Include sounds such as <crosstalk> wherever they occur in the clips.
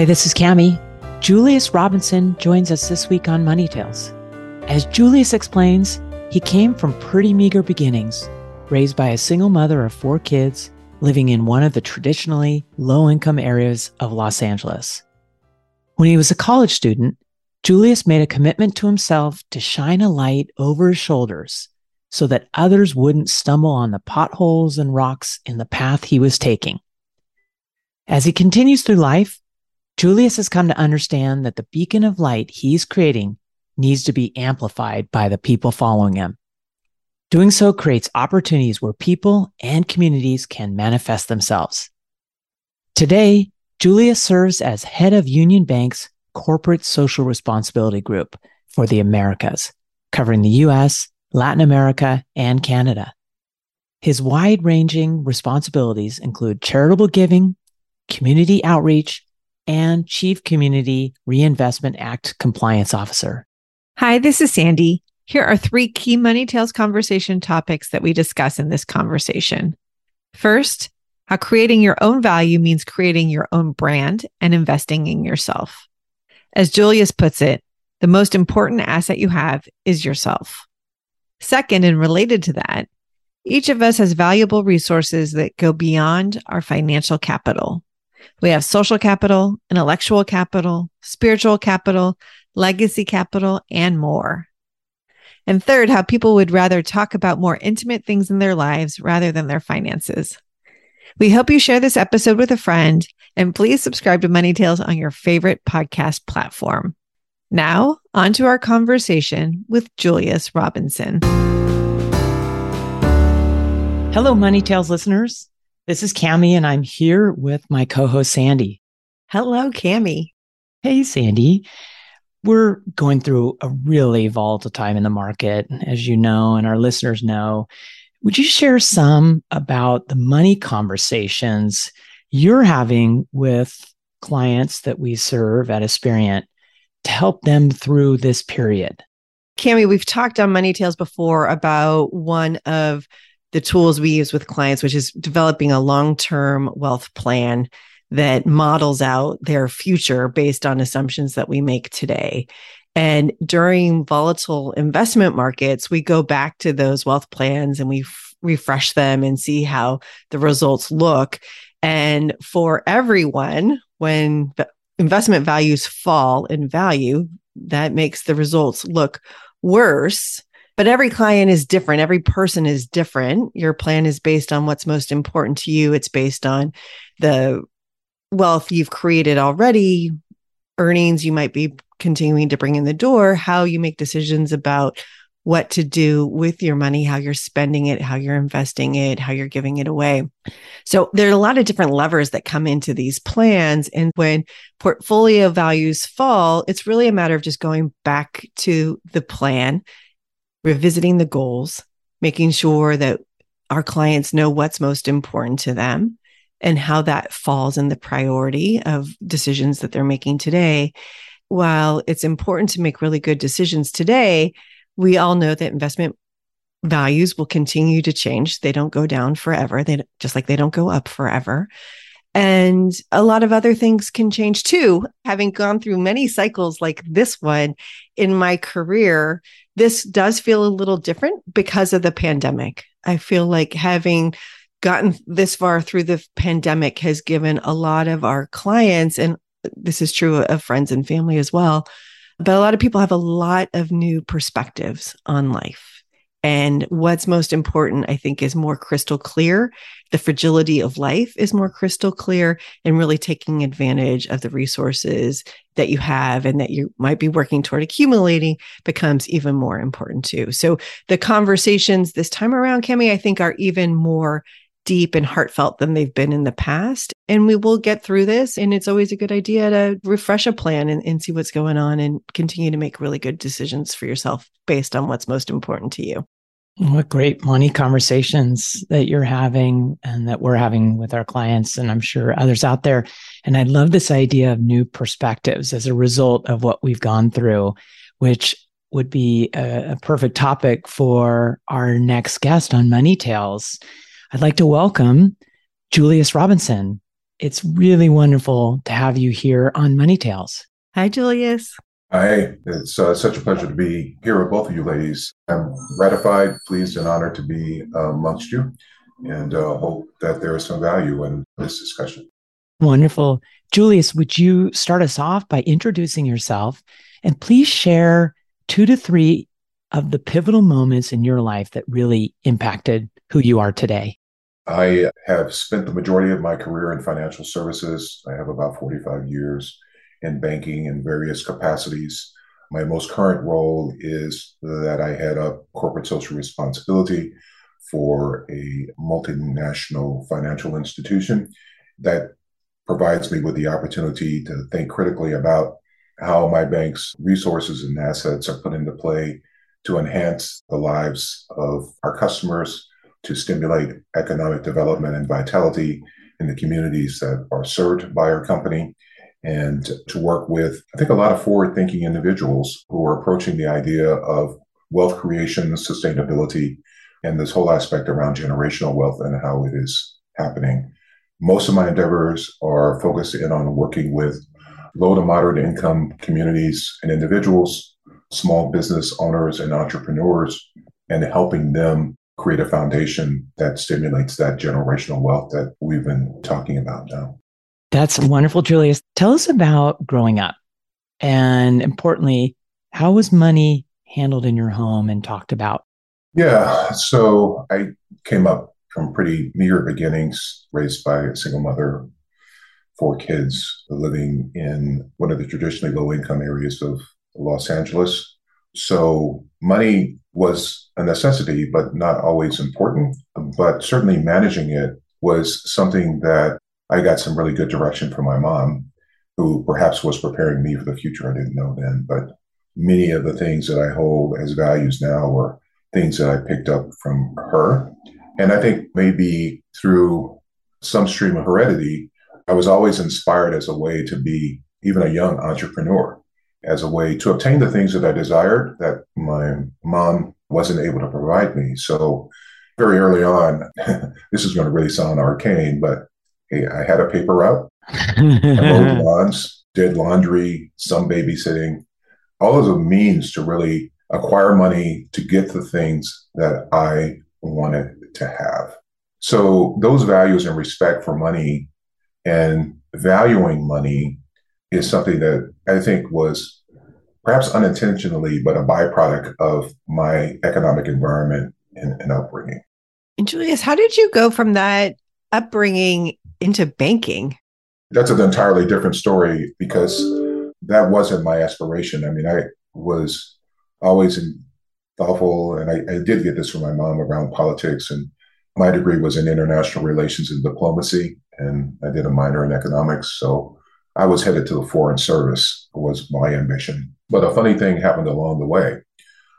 Hi, this is Cami. Julius Robinson joins us this week on Money Tales. As Julius explains, he came from pretty meager beginnings, raised by a single mother of four kids, living in one of the traditionally low income areas of Los Angeles. When he was a college student, Julius made a commitment to himself to shine a light over his shoulders so that others wouldn't stumble on the potholes and rocks in the path he was taking. As he continues through life, Julius has come to understand that the beacon of light he's creating needs to be amplified by the people following him. Doing so creates opportunities where people and communities can manifest themselves. Today, Julius serves as head of Union Bank's corporate social responsibility group for the Americas, covering the US, Latin America, and Canada. His wide ranging responsibilities include charitable giving, community outreach, and Chief Community Reinvestment Act Compliance Officer. Hi, this is Sandy. Here are three key Money Tales conversation topics that we discuss in this conversation. First, how creating your own value means creating your own brand and investing in yourself. As Julius puts it, the most important asset you have is yourself. Second, and related to that, each of us has valuable resources that go beyond our financial capital. We have social capital, intellectual capital, spiritual capital, legacy capital, and more. And third, how people would rather talk about more intimate things in their lives rather than their finances. We hope you share this episode with a friend and please subscribe to Money Tales on your favorite podcast platform. Now, on to our conversation with Julius Robinson. Hello, Money Tales listeners. This is Cami, and I'm here with my co host, Sandy. Hello, Cami. Hey, Sandy. We're going through a really volatile time in the market, as you know, and our listeners know. Would you share some about the money conversations you're having with clients that we serve at Aspiriant to help them through this period? Cami, we've talked on Money Tales before about one of the tools we use with clients, which is developing a long term wealth plan that models out their future based on assumptions that we make today. And during volatile investment markets, we go back to those wealth plans and we f- refresh them and see how the results look. And for everyone, when investment values fall in value, that makes the results look worse but every client is different. Every person is different. Your plan is based on what's most important to you. It's based on the wealth you've created already, earnings you might be continuing to bring in the door, how you make decisions about what to do with your money, how you're spending it, how you're investing it, how you're giving it away. So there are a lot of different levers that come into these plans. And when portfolio values fall, it's really a matter of just going back to the plan revisiting the goals, making sure that our clients know what's most important to them and how that falls in the priority of decisions that they're making today. While it's important to make really good decisions today, we all know that investment values will continue to change. They don't go down forever. They just like they don't go up forever. And a lot of other things can change too. Having gone through many cycles like this one in my career, this does feel a little different because of the pandemic. I feel like having gotten this far through the pandemic has given a lot of our clients and this is true of friends and family as well. But a lot of people have a lot of new perspectives on life. And what's most important, I think, is more crystal clear. The fragility of life is more crystal clear and really taking advantage of the resources that you have and that you might be working toward accumulating becomes even more important too. So the conversations this time around, Cami, I think are even more deep and heartfelt than they've been in the past. And we will get through this. And it's always a good idea to refresh a plan and, and see what's going on and continue to make really good decisions for yourself based on what's most important to you. What great money conversations that you're having and that we're having with our clients, and I'm sure others out there. And I love this idea of new perspectives as a result of what we've gone through, which would be a, a perfect topic for our next guest on Money Tales. I'd like to welcome Julius Robinson. It's really wonderful to have you here on Money Tales. Hi, Julius. Hi, it's uh, such a pleasure to be here with both of you ladies. I'm gratified, pleased, and honored to be uh, amongst you and uh, hope that there is some value in this discussion. Wonderful. Julius, would you start us off by introducing yourself and please share two to three of the pivotal moments in your life that really impacted who you are today? I have spent the majority of my career in financial services. I have about 45 years in banking in various capacities. My most current role is that I head up corporate social responsibility for a multinational financial institution that provides me with the opportunity to think critically about how my bank's resources and assets are put into play to enhance the lives of our customers to stimulate economic development and vitality in the communities that are served by our company, and to work with, I think, a lot of forward thinking individuals who are approaching the idea of wealth creation, sustainability, and this whole aspect around generational wealth and how it is happening. Most of my endeavors are focused in on working with low to moderate income communities and individuals, small business owners and entrepreneurs, and helping them create a foundation that stimulates that generational wealth that we've been talking about now. That's wonderful, Julius. Tell us about growing up. And importantly, how was money handled in your home and talked about? Yeah. So I came up from pretty meager beginnings, raised by a single mother, four kids, living in one of the traditionally low income areas of Los Angeles. So money was a necessity, but not always important. But certainly managing it was something that I got some really good direction from my mom, who perhaps was preparing me for the future. I didn't know then, but many of the things that I hold as values now were things that I picked up from her. And I think maybe through some stream of heredity, I was always inspired as a way to be even a young entrepreneur as a way to obtain the things that I desired that my mom wasn't able to provide me. So very early on, <laughs> this is going to really sound arcane, but hey, I had a paper route, I mowed lawns, <laughs> did laundry, some babysitting, all of the means to really acquire money to get the things that I wanted to have. So those values and respect for money and valuing money is something that I think was perhaps unintentionally, but a byproduct of my economic environment and, and upbringing. And Julius, how did you go from that upbringing into banking? That's an entirely different story because that wasn't my aspiration. I mean, I was always thoughtful, and I, I did get this from my mom around politics. And my degree was in international relations and diplomacy, and I did a minor in economics. So I was headed to the foreign service was my ambition. But a funny thing happened along the way.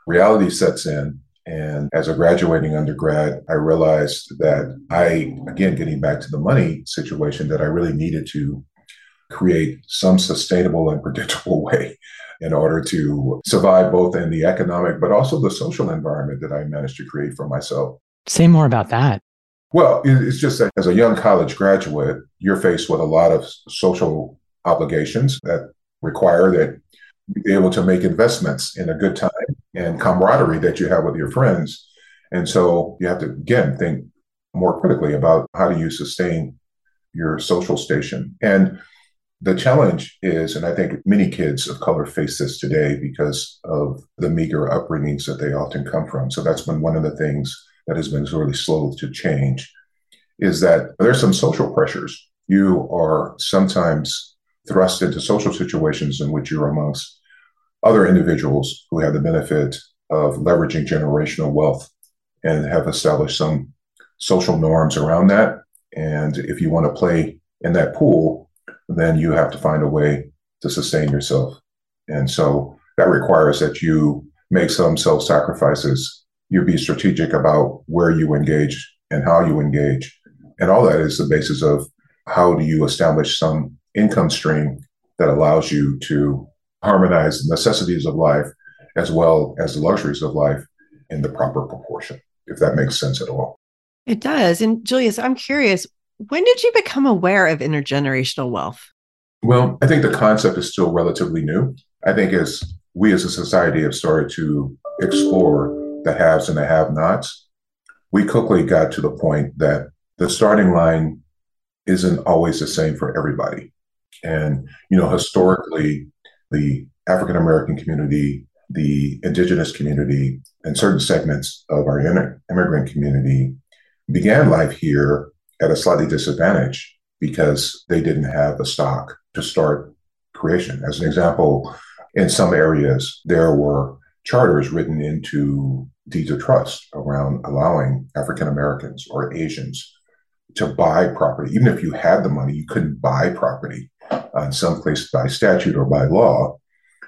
Reality sets in. And as a graduating undergrad, I realized that I, again, getting back to the money situation, that I really needed to create some sustainable and <laughs> predictable way in order to survive both in the economic but also the social environment that I managed to create for myself. Say more about that. Well, it's just that as a young college graduate, you're faced with a lot of social obligations that require that you be able to make investments in a good time and camaraderie that you have with your friends. And so you have to, again, think more critically about how do you sustain your social station. And the challenge is, and I think many kids of color face this today because of the meager upbringings that they often come from. So that's been one of the things that has been really slow to change is that there's some social pressures. You are sometimes thrust into social situations in which you're amongst other individuals who have the benefit of leveraging generational wealth and have established some social norms around that. And if you want to play in that pool, then you have to find a way to sustain yourself. And so that requires that you make some self sacrifices. You be strategic about where you engage and how you engage. And all that is the basis of how do you establish some income stream that allows you to harmonize the necessities of life as well as the luxuries of life in the proper proportion, if that makes sense at all. It does. And Julius, I'm curious, when did you become aware of intergenerational wealth? Well, I think the concept is still relatively new. I think as we as a society have started to explore the haves and the have nots, we quickly got to the point that the starting line isn't always the same for everybody. And, you know, historically, the African American community, the indigenous community, and certain segments of our immigrant community began life here at a slightly disadvantage because they didn't have the stock to start creation. As an example, in some areas, there were charters written into deeds of trust around allowing African Americans or Asians to buy property. Even if you had the money, you couldn't buy property uh, in some place by statute or by law.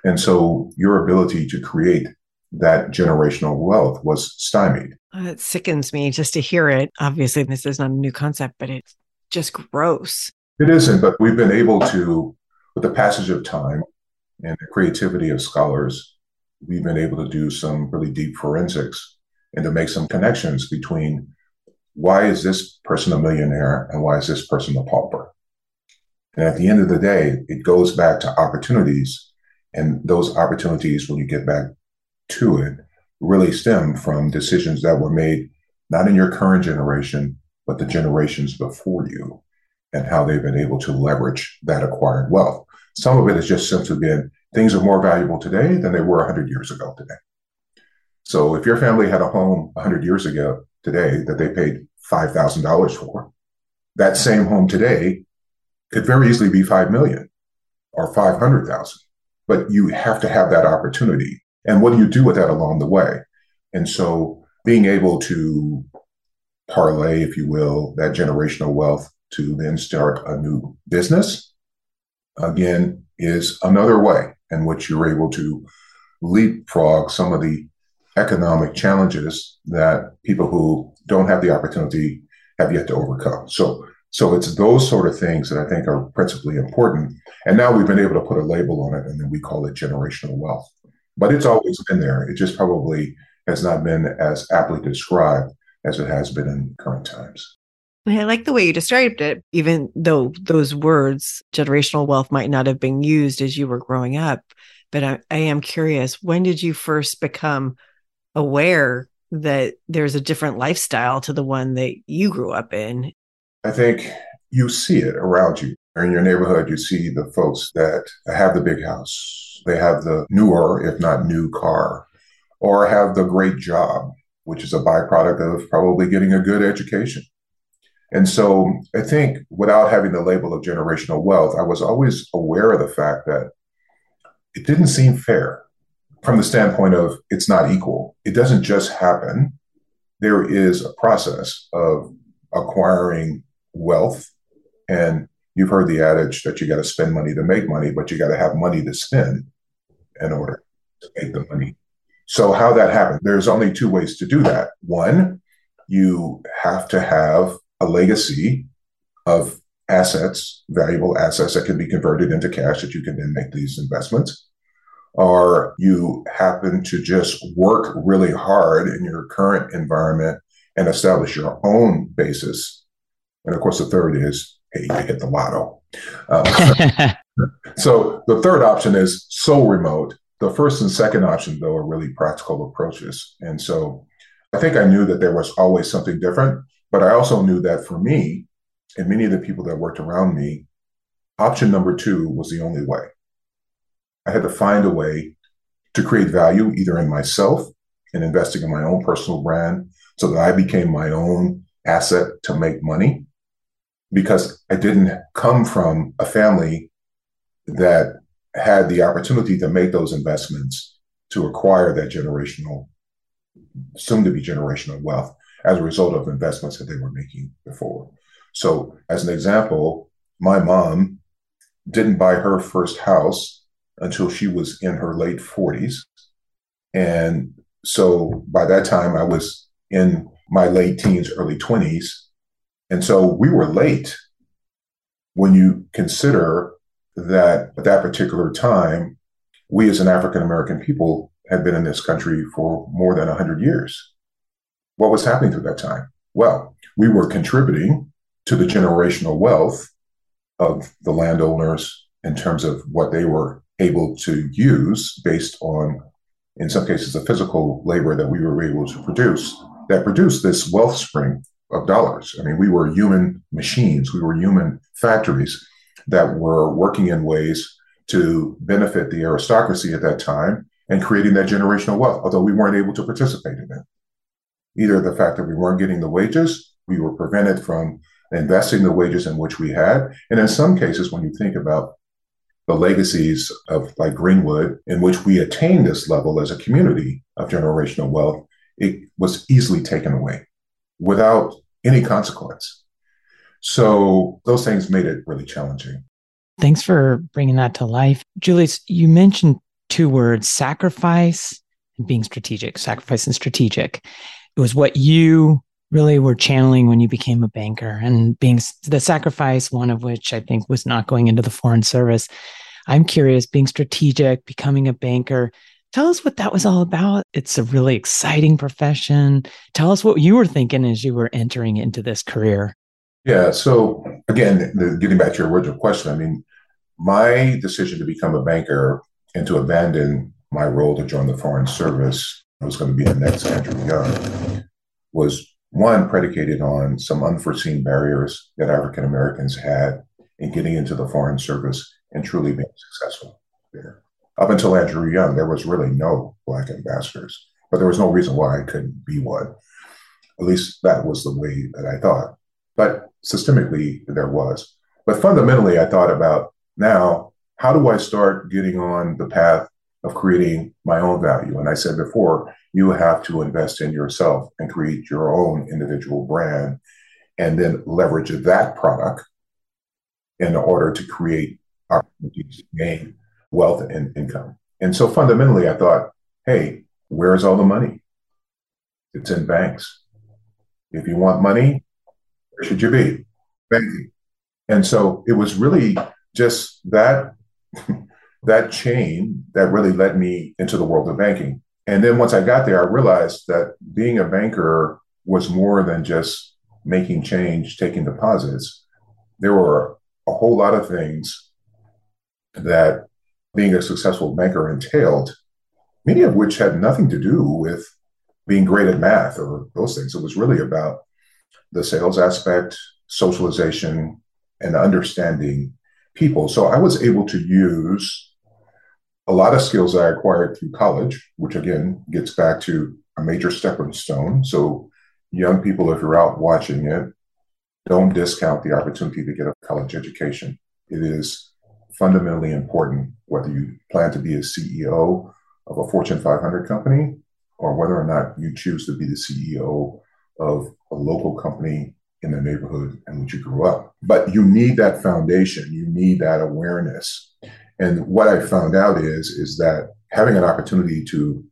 And so your ability to create that generational wealth was stymied. Uh, it sickens me just to hear it. Obviously, this is not a new concept, but it's just gross. It isn't, but we've been able to, with the passage of time and the creativity of scholars, we've been able to do some really deep forensics and to make some connections between why is this person a millionaire and why is this person a pauper? And at the end of the day, it goes back to opportunities. And those opportunities, when you get back to it, really stem from decisions that were made not in your current generation, but the generations before you and how they've been able to leverage that acquired wealth. Some of it has just simply been things are more valuable today than they were 100 years ago today. So if your family had a home 100 years ago today that they paid $5,000 for, that same home today could very easily be 5 million or 500,000. But you have to have that opportunity. And what do you do with that along the way? And so being able to parlay, if you will, that generational wealth to then start a new business, again, is another way in which you're able to leapfrog some of the economic challenges that people who don't have the opportunity have yet to overcome. So, so it's those sort of things that I think are principally important. And now we've been able to put a label on it, and then we call it generational wealth. But it's always been there. It just probably has not been as aptly described as it has been in current times. I like the way you described it, even though those words, generational wealth, might not have been used as you were growing up. But I, I am curious, when did you first become aware that there's a different lifestyle to the one that you grew up in? I think you see it around you. In your neighborhood, you see the folks that have the big house, they have the newer, if not new car, or have the great job, which is a byproduct of probably getting a good education. And so I think without having the label of generational wealth, I was always aware of the fact that it didn't seem fair from the standpoint of it's not equal. It doesn't just happen. There is a process of acquiring wealth. And you've heard the adage that you got to spend money to make money, but you got to have money to spend in order to make the money. So, how that happens, there's only two ways to do that. One, you have to have a legacy of assets, valuable assets that can be converted into cash that you can then make these investments or you happen to just work really hard in your current environment and establish your own basis. And of course, the third is, hey, you hit the lotto. Uh, <laughs> so the third option is so remote. The first and second option, though, are really practical approaches. And so I think I knew that there was always something different, but I also knew that for me and many of the people that worked around me, Option number two was the only way. I had to find a way to create value either in myself and investing in my own personal brand so that I became my own asset to make money because I didn't come from a family that had the opportunity to make those investments to acquire that generational, soon to be generational wealth as a result of investments that they were making before. So, as an example, my mom didn't buy her first house until she was in her late 40s. And so by that time, I was in my late teens, early 20s. And so we were late when you consider that at that particular time, we as an African American people had been in this country for more than 100 years. What was happening through that time? Well, we were contributing to the generational wealth of the landowners in terms of what they were able to use based on, in some cases, the physical labor that we were able to produce that produced this wealth spring of dollars. I mean, we were human machines, we were human factories that were working in ways to benefit the aristocracy at that time and creating that generational wealth, although we weren't able to participate in it. Either the fact that we weren't getting the wages, we were prevented from investing the wages in which we had. And in some cases, when you think about the legacies of like Greenwood, in which we attained this level as a community of generational wealth, it was easily taken away without any consequence. So those things made it really challenging. Thanks for bringing that to life. Julius, you mentioned two words sacrifice and being strategic, sacrifice and strategic. It was what you really were channeling when you became a banker and being the sacrifice, one of which I think was not going into the foreign service. I'm curious, being strategic, becoming a banker. Tell us what that was all about. It's a really exciting profession. Tell us what you were thinking as you were entering into this career. Yeah. So, again, the, getting back to your original question, I mean, my decision to become a banker and to abandon my role to join the Foreign Service, I was going to be the next Andrew Young, was one predicated on some unforeseen barriers that African Americans had in getting into the Foreign Service and truly being successful there. Up until Andrew Young, there was really no Black ambassadors, but there was no reason why I couldn't be one. At least that was the way that I thought. But systemically, there was. But fundamentally, I thought about now, how do I start getting on the path of creating my own value? And I said before, you have to invest in yourself and create your own individual brand and then leverage that product in order to create opportunities to gain wealth and income. And so fundamentally, I thought, hey, where's all the money? It's in banks. If you want money, where should you be? Banking. And so it was really just that <laughs> that chain that really led me into the world of banking. And then once I got there, I realized that being a banker was more than just making change, taking deposits. There were a whole lot of things that being a successful banker entailed, many of which had nothing to do with being great at math or those things. It was really about the sales aspect, socialization, and understanding people. So I was able to use a lot of skills I acquired through college, which again gets back to a major stepping stone. So, young people, if you're out watching it, don't discount the opportunity to get a college education. It is fundamentally important whether you plan to be a CEO of a Fortune 500 company or whether or not you choose to be the CEO of a local company in the neighborhood in which you grew up. But you need that foundation, you need that awareness and what I found out is is that having an opportunity to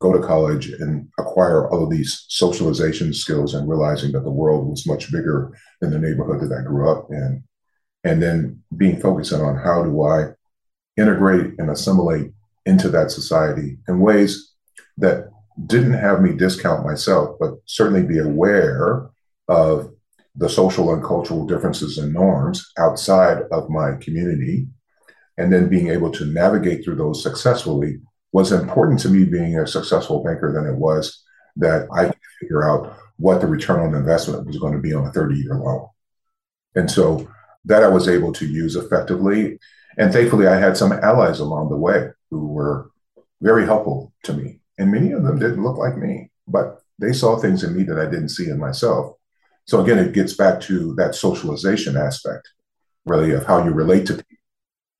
go to college and acquire all of these socialization skills and realizing that the world was much bigger than the neighborhood that I grew up in. And then being focused on how do I integrate and assimilate into that society in ways that didn't have me discount myself, but certainly be aware of the social and cultural differences and norms outside of my community and then being able to navigate through those successfully was important to me being a successful banker than it was that I could figure out what the return on investment was going to be on a 30 year loan. And so that I was able to use effectively. And thankfully, I had some allies along the way who were very helpful to me. And many of them didn't look like me, but they saw things in me that I didn't see in myself. So again, it gets back to that socialization aspect, really, of how you relate to people.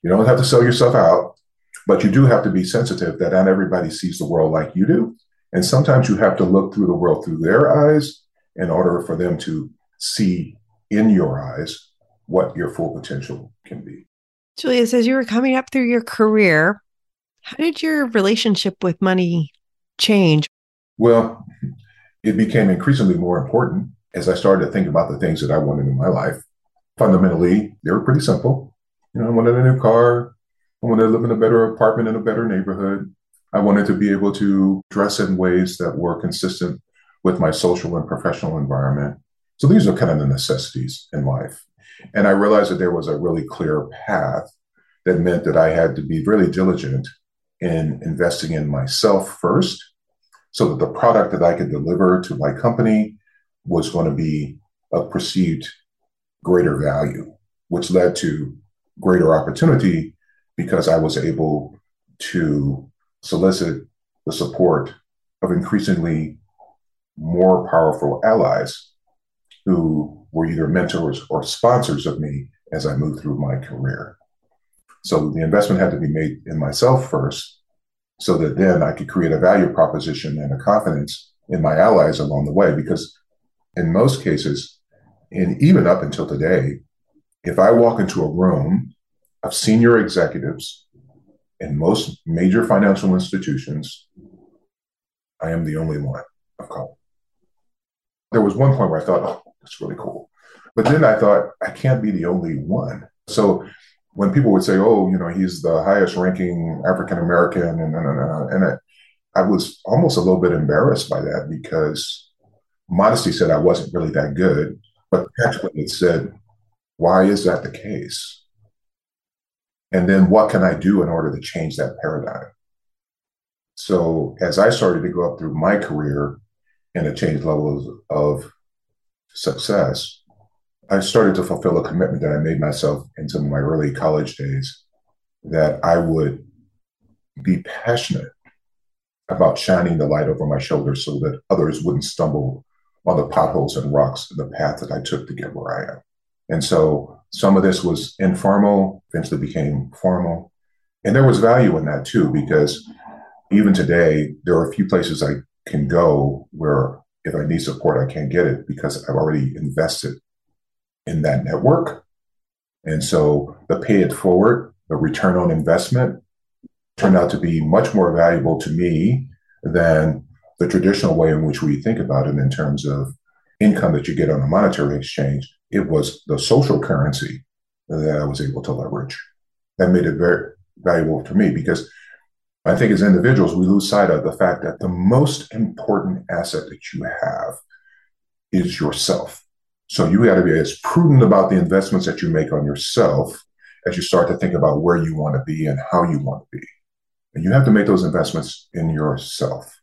You don't have to sell yourself out, but you do have to be sensitive that not everybody sees the world like you do. And sometimes you have to look through the world through their eyes in order for them to see in your eyes what your full potential can be. Julius, as you were coming up through your career, how did your relationship with money change? Well, it became increasingly more important as I started to think about the things that I wanted in my life. Fundamentally, they were pretty simple. You know, I wanted a new car. I wanted to live in a better apartment in a better neighborhood. I wanted to be able to dress in ways that were consistent with my social and professional environment. So these are kind of the necessities in life. And I realized that there was a really clear path that meant that I had to be really diligent in investing in myself first so that the product that I could deliver to my company was going to be of perceived greater value, which led to greater opportunity because I was able to solicit the support of increasingly more powerful allies who were either mentors or sponsors of me as I moved through my career. So the investment had to be made in myself first so that then I could create a value proposition and a confidence in my allies along the way. Because in most cases, and even up until today, if I walk into a room of senior executives in most major financial institutions, I am the only one of color. There was one point where I thought, oh, that's really cool. But then I thought, I can't be the only one. So when people would say, "Oh, you know, he's the highest ranking African American," and and, and, and I, I was almost a little bit embarrassed by that because modesty said I wasn't really that good, but practically it said, "Why is that the case?" And then what can I do in order to change that paradigm? So as I started to go up through my career and to change levels of success, I started to fulfill a commitment that I made myself in some of my early college days that I would be passionate about shining the light over my shoulders so that others wouldn't stumble on the potholes and rocks in the path that I took to get where I am. And so some of this was informal, eventually became formal. And there was value in that too, because even today, there are a few places I can go where if I need support, I can't get it because I've already invested in that network. And so the pay it forward, the return on investment turned out to be much more valuable to me than the traditional way in which we think about it in terms of income that you get on a monetary exchange. It was the social currency that I was able to leverage. That made it very valuable to me because I think as individuals, we lose sight of the fact that the most important asset that you have is yourself. So you got to be as prudent about the investments that you make on yourself as you start to think about where you want to be and how you want to be. And you have to make those investments in yourself.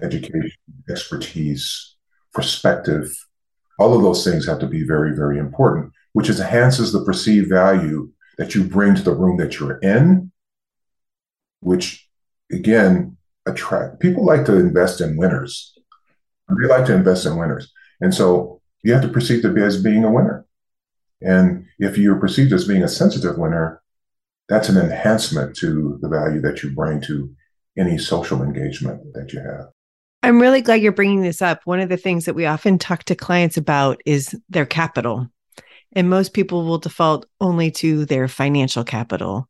Education, expertise, perspective, all of those things have to be very, very important, which enhances the perceived value that you bring to the room that you're in, which again attract people like to invest in winners. They like to invest in winners. And so you have to perceive to be as being a winner. And if you're perceived as being a sensitive winner, that's an enhancement to the value that you bring to any social engagement that you have. I'm really glad you're bringing this up. One of the things that we often talk to clients about is their capital. And most people will default only to their financial capital.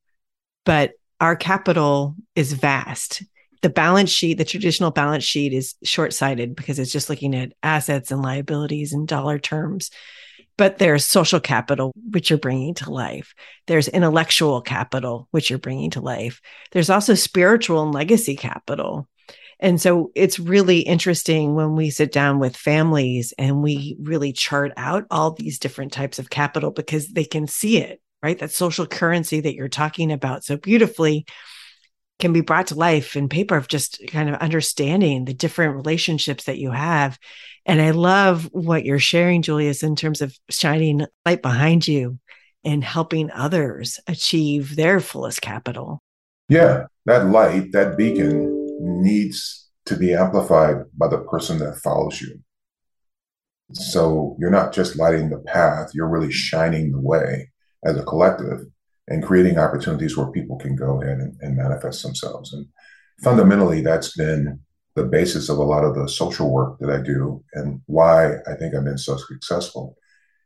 But our capital is vast the balance sheet, the traditional balance sheet is short sighted because it's just looking at assets and liabilities in dollar terms. But there's social capital, which you're bringing to life. There's intellectual capital, which you're bringing to life. There's also spiritual and legacy capital. And so it's really interesting when we sit down with families and we really chart out all these different types of capital because they can see it, right? That social currency that you're talking about so beautifully can be brought to life in paper of just kind of understanding the different relationships that you have. And I love what you're sharing, Julius, in terms of shining light behind you and helping others achieve their fullest capital. Yeah, that light, that beacon needs to be amplified by the person that follows you. So you're not just lighting the path, you're really shining the way as a collective and creating opportunities where people can go ahead and, and manifest themselves. And fundamentally, that's been the basis of a lot of the social work that I do and why I think I've been so successful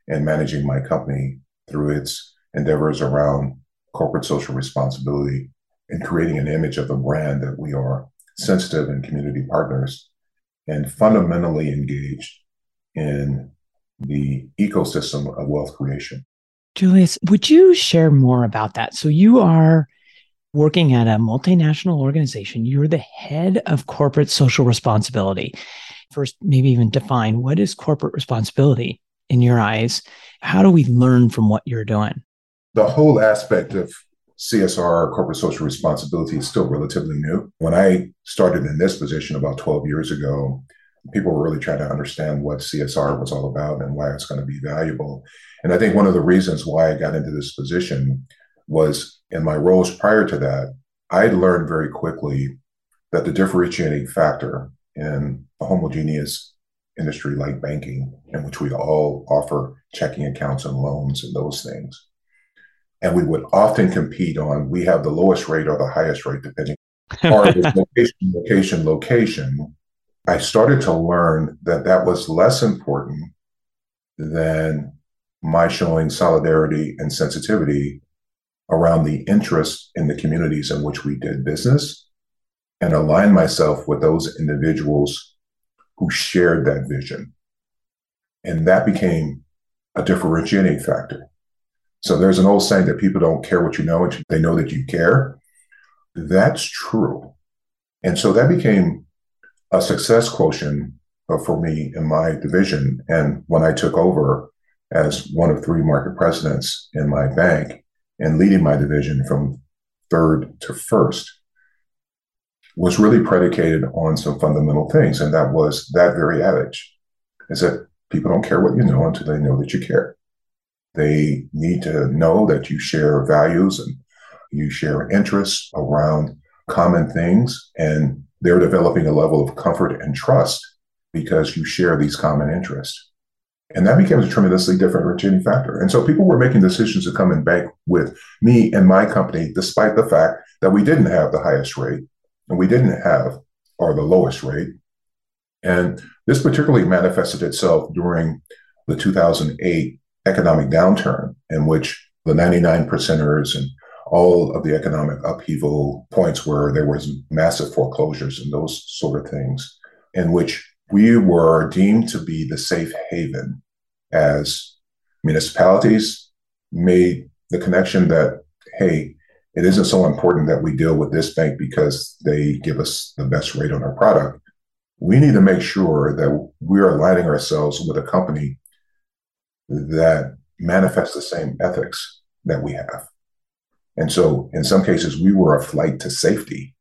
in managing my company through its endeavors around corporate social responsibility and creating an image of the brand that we are sensitive and community partners and fundamentally engaged in the ecosystem of wealth creation. Julius, would you share more about that? So you are working at a multinational organization. You're the head of corporate social responsibility. First, maybe even define what is corporate responsibility in your eyes? How do we learn from what you're doing? The whole aspect of CSR, corporate social responsibility, is still relatively new. When I started in this position about 12 years ago, people were really trying to understand what CSR was all about and why it's going to be valuable. And I think one of the reasons why I got into this position was in my roles prior to that, I learned very quickly that the differentiating factor in a homogeneous industry like banking, in which we all offer checking accounts and loans and those things. And we would often compete on we have the lowest rate or the highest rate, depending <laughs> on location, location, location. I started to learn that that was less important than my showing solidarity and sensitivity around the interest in the communities in which we did business and align myself with those individuals who shared that vision. And that became a differentiating factor. So there's an old saying that people don't care what you know, they know that you care. That's true. And so that became a success quotient for me in my division. And when I took over as one of three market presidents in my bank, and leading my division from third to first was really predicated on some fundamental things. And that was that very adage is that people don't care what you know until they know that you care. They need to know that you share values and you share interests around common things. And they're developing a level of comfort and trust because you share these common interests. And that became a tremendously differentiating factor. And so people were making decisions to come and bank with me and my company, despite the fact that we didn't have the highest rate and we didn't have, or the lowest rate. And this particularly manifested itself during the 2008 economic downturn, in which the 99 percenters and all of the economic upheaval points where there was massive foreclosures and those sort of things, in which we were deemed to be the safe haven as municipalities made the connection that, hey, it isn't so important that we deal with this bank because they give us the best rate on our product. We need to make sure that we're aligning ourselves with a company that manifests the same ethics that we have. And so, in some cases, we were a flight to safety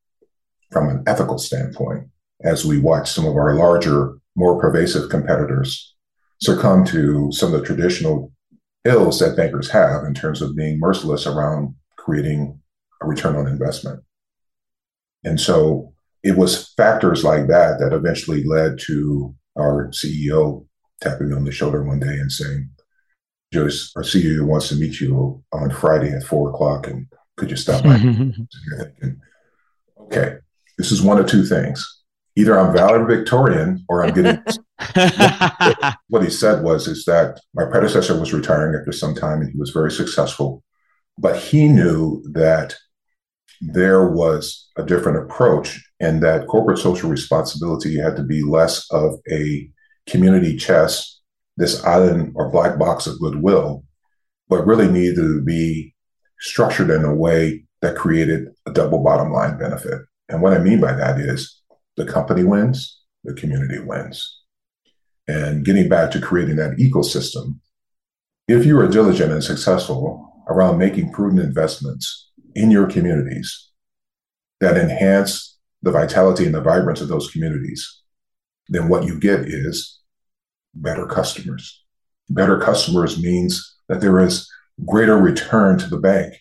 from an ethical standpoint as we watch some of our larger, more pervasive competitors succumb to some of the traditional ills that bankers have in terms of being merciless around creating a return on investment. And so it was factors like that that eventually led to our CEO tapping me on the shoulder one day and saying, Joyce, our CEO wants to meet you on Friday at four o'clock, and could you stop by? <laughs> okay, this is one of two things either I'm valedictorian or Victorian, or I'm getting. <laughs> <laughs> what he said was is that my predecessor was retiring after some time and he was very successful, but he knew that there was a different approach and that corporate social responsibility had to be less of a community chest, this island or black box of goodwill, but really needed to be structured in a way that created a double bottom line benefit. And what I mean by that is the company wins, the community wins. And getting back to creating that ecosystem, if you are diligent and successful around making prudent investments in your communities that enhance the vitality and the vibrance of those communities, then what you get is better customers. Better customers means that there is greater return to the bank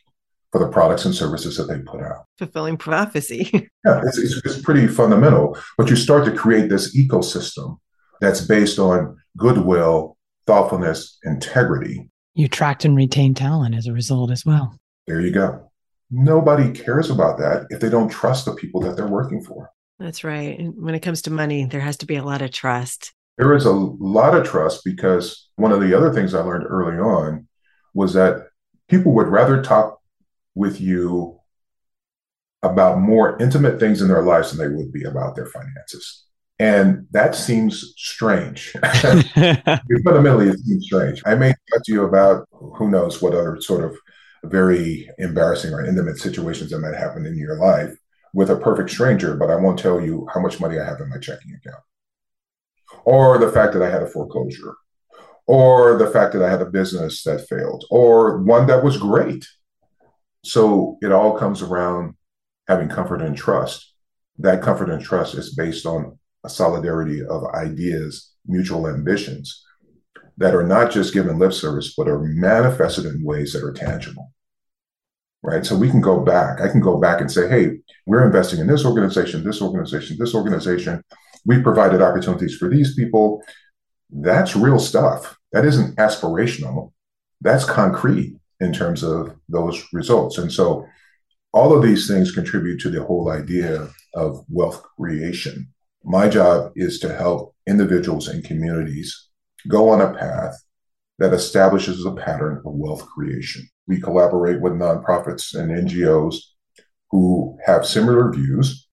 for the products and services that they put out. Fulfilling prophecy. <laughs> yeah, it's, it's, it's pretty fundamental. But you start to create this ecosystem that's based on goodwill, thoughtfulness, integrity. You attract and retain talent as a result as well. There you go. Nobody cares about that if they don't trust the people that they're working for. That's right. And when it comes to money, there has to be a lot of trust. There is a lot of trust because one of the other things I learned early on was that people would rather talk with you about more intimate things in their lives than they would be about their finances. And that seems strange. <laughs> <laughs> Fundamentally, it seems strange. I may talk to you about who knows what other sort of very embarrassing or intimate situations that might happen in your life with a perfect stranger, but I won't tell you how much money I have in my checking account, or the fact that I had a foreclosure, or the fact that I had a business that failed, or one that was great. So it all comes around having comfort and trust. That comfort and trust is based on a solidarity of ideas, mutual ambitions that are not just given lip service, but are manifested in ways that are tangible. Right. So we can go back. I can go back and say, hey, we're investing in this organization, this organization, this organization. We provided opportunities for these people. That's real stuff. That isn't aspirational. That's concrete in terms of those results. And so all of these things contribute to the whole idea of wealth creation. My job is to help individuals and communities go on a path that establishes a pattern of wealth creation. We collaborate with nonprofits and NGOs who have similar views,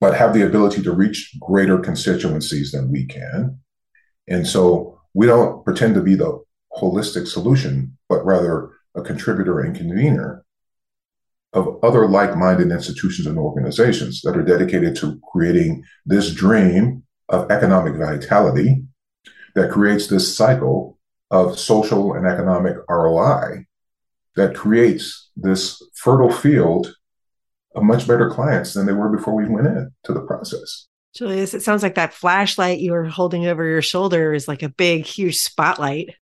but have the ability to reach greater constituencies than we can. And so we don't pretend to be the holistic solution, but rather a contributor and convener of other like minded institutions and organizations that are dedicated to creating this dream of economic vitality that creates this cycle of social and economic ROI that creates this fertile field of much better clients than they were before we went in to the process. Julius, it sounds like that flashlight you were holding over your shoulder is like a big, huge spotlight.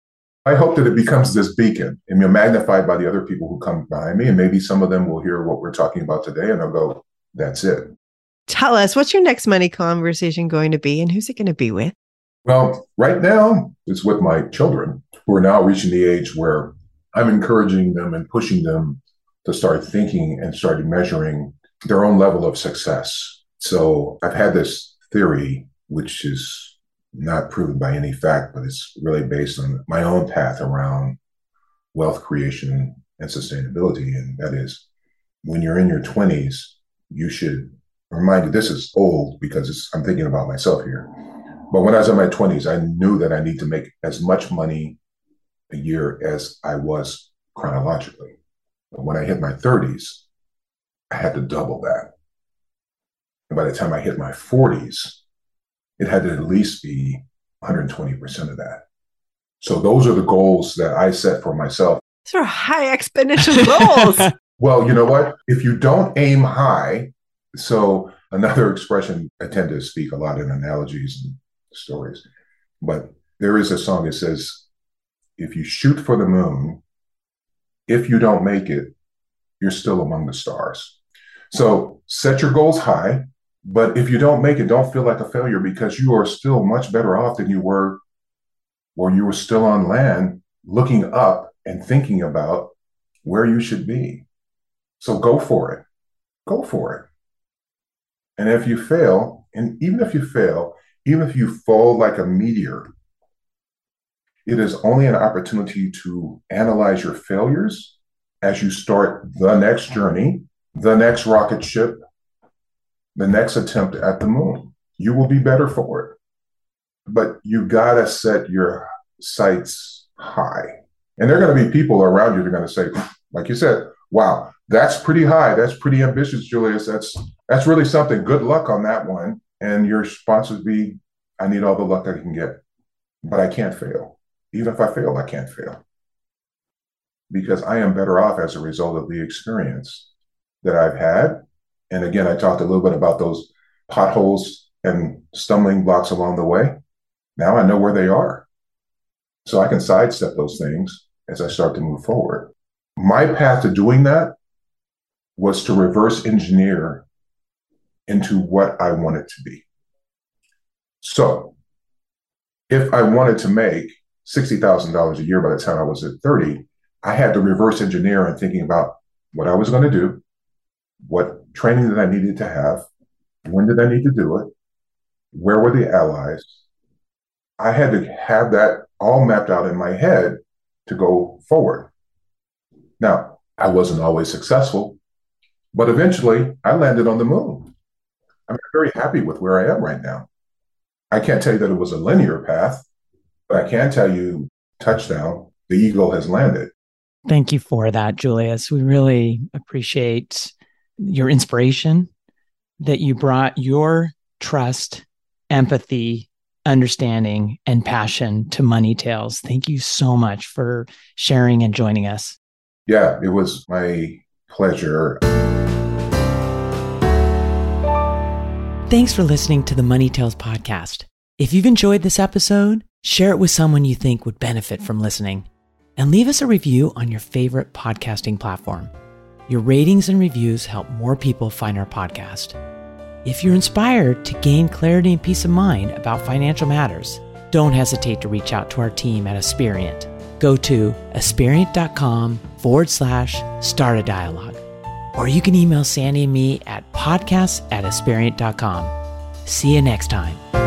I hope that it becomes this beacon and you're magnified by the other people who come behind me. And maybe some of them will hear what we're talking about today and they'll go, that's it. Tell us, what's your next money conversation going to be and who's it going to be with? Well, right now it's with my children who are now reaching the age where I'm encouraging them and pushing them to start thinking and start measuring their own level of success. So I've had this theory, which is not proven by any fact, but it's really based on my own path around wealth creation and sustainability. And that is when you're in your 20s, you should remind you this is old because I'm thinking about myself here. But when I was in my 20s, I knew that I need to make as much money a year as I was chronologically. But when I hit my 30s, I had to double that. And by the time I hit my 40s, it had to at least be 120% of that. So those are the goals that I set for myself. These are high exponential goals. <laughs> well, you know what? If you don't aim high, so another expression, I tend to speak a lot in analogies and stories, but there is a song that says, if you shoot for the moon, if you don't make it, you're still among the stars. So set your goals high, but if you don't make it, don't feel like a failure because you are still much better off than you were when you were still on land looking up and thinking about where you should be. So go for it. Go for it. And if you fail, and even if you fail, even if you fall like a meteor, it is only an opportunity to analyze your failures as you start the next journey, the next rocket ship, the next attempt at the moon. You will be better for it. But you got to set your sights high. And there are to be people around you that are to say, like you said, wow, that's pretty high. That's pretty ambitious, Julius. That's that's really something. Good luck on that one. And your response would be, I need all the luck I can get. But I can't fail. Even if I fail, I can't fail. Because I am better off as a result of the experience that I've had and again, I talked a little bit about those potholes and stumbling blocks along the way. Now I know where they are. So I can sidestep those things as I start to move forward. My path to doing that was to reverse engineer into what I wanted to be. So if I wanted to make $60,000 a year by the time I was at 30, I had to reverse engineer and thinking about what I was going to do, what training that I needed to have, when did I need to do it, where were the allies. I had to have that all mapped out in my head to go forward. Now, I wasn't always successful, but eventually I landed on the moon. I'm very happy with where I am right now. I can't tell you that it was a linear path, but I can tell you touchdown, the eagle has landed. Thank you for that, Julius. We really appreciate your inspiration that you brought your trust, empathy, understanding, and passion to Money Tales. Thank you so much for sharing and joining us. Yeah, it was my pleasure. Thanks for listening to the Money Tales podcast. If you've enjoyed this episode, share it with someone you think would benefit from listening, and leave us a review on your favorite podcasting platform. Your ratings and reviews help more people find our podcast. If you're inspired to gain clarity and peace of mind about financial matters, don't hesitate to reach out to our team at Aspiriant. Go to aspiriant.com forward slash start a dialogue. Or you can email Sandy and me at podcasts at. See you next time.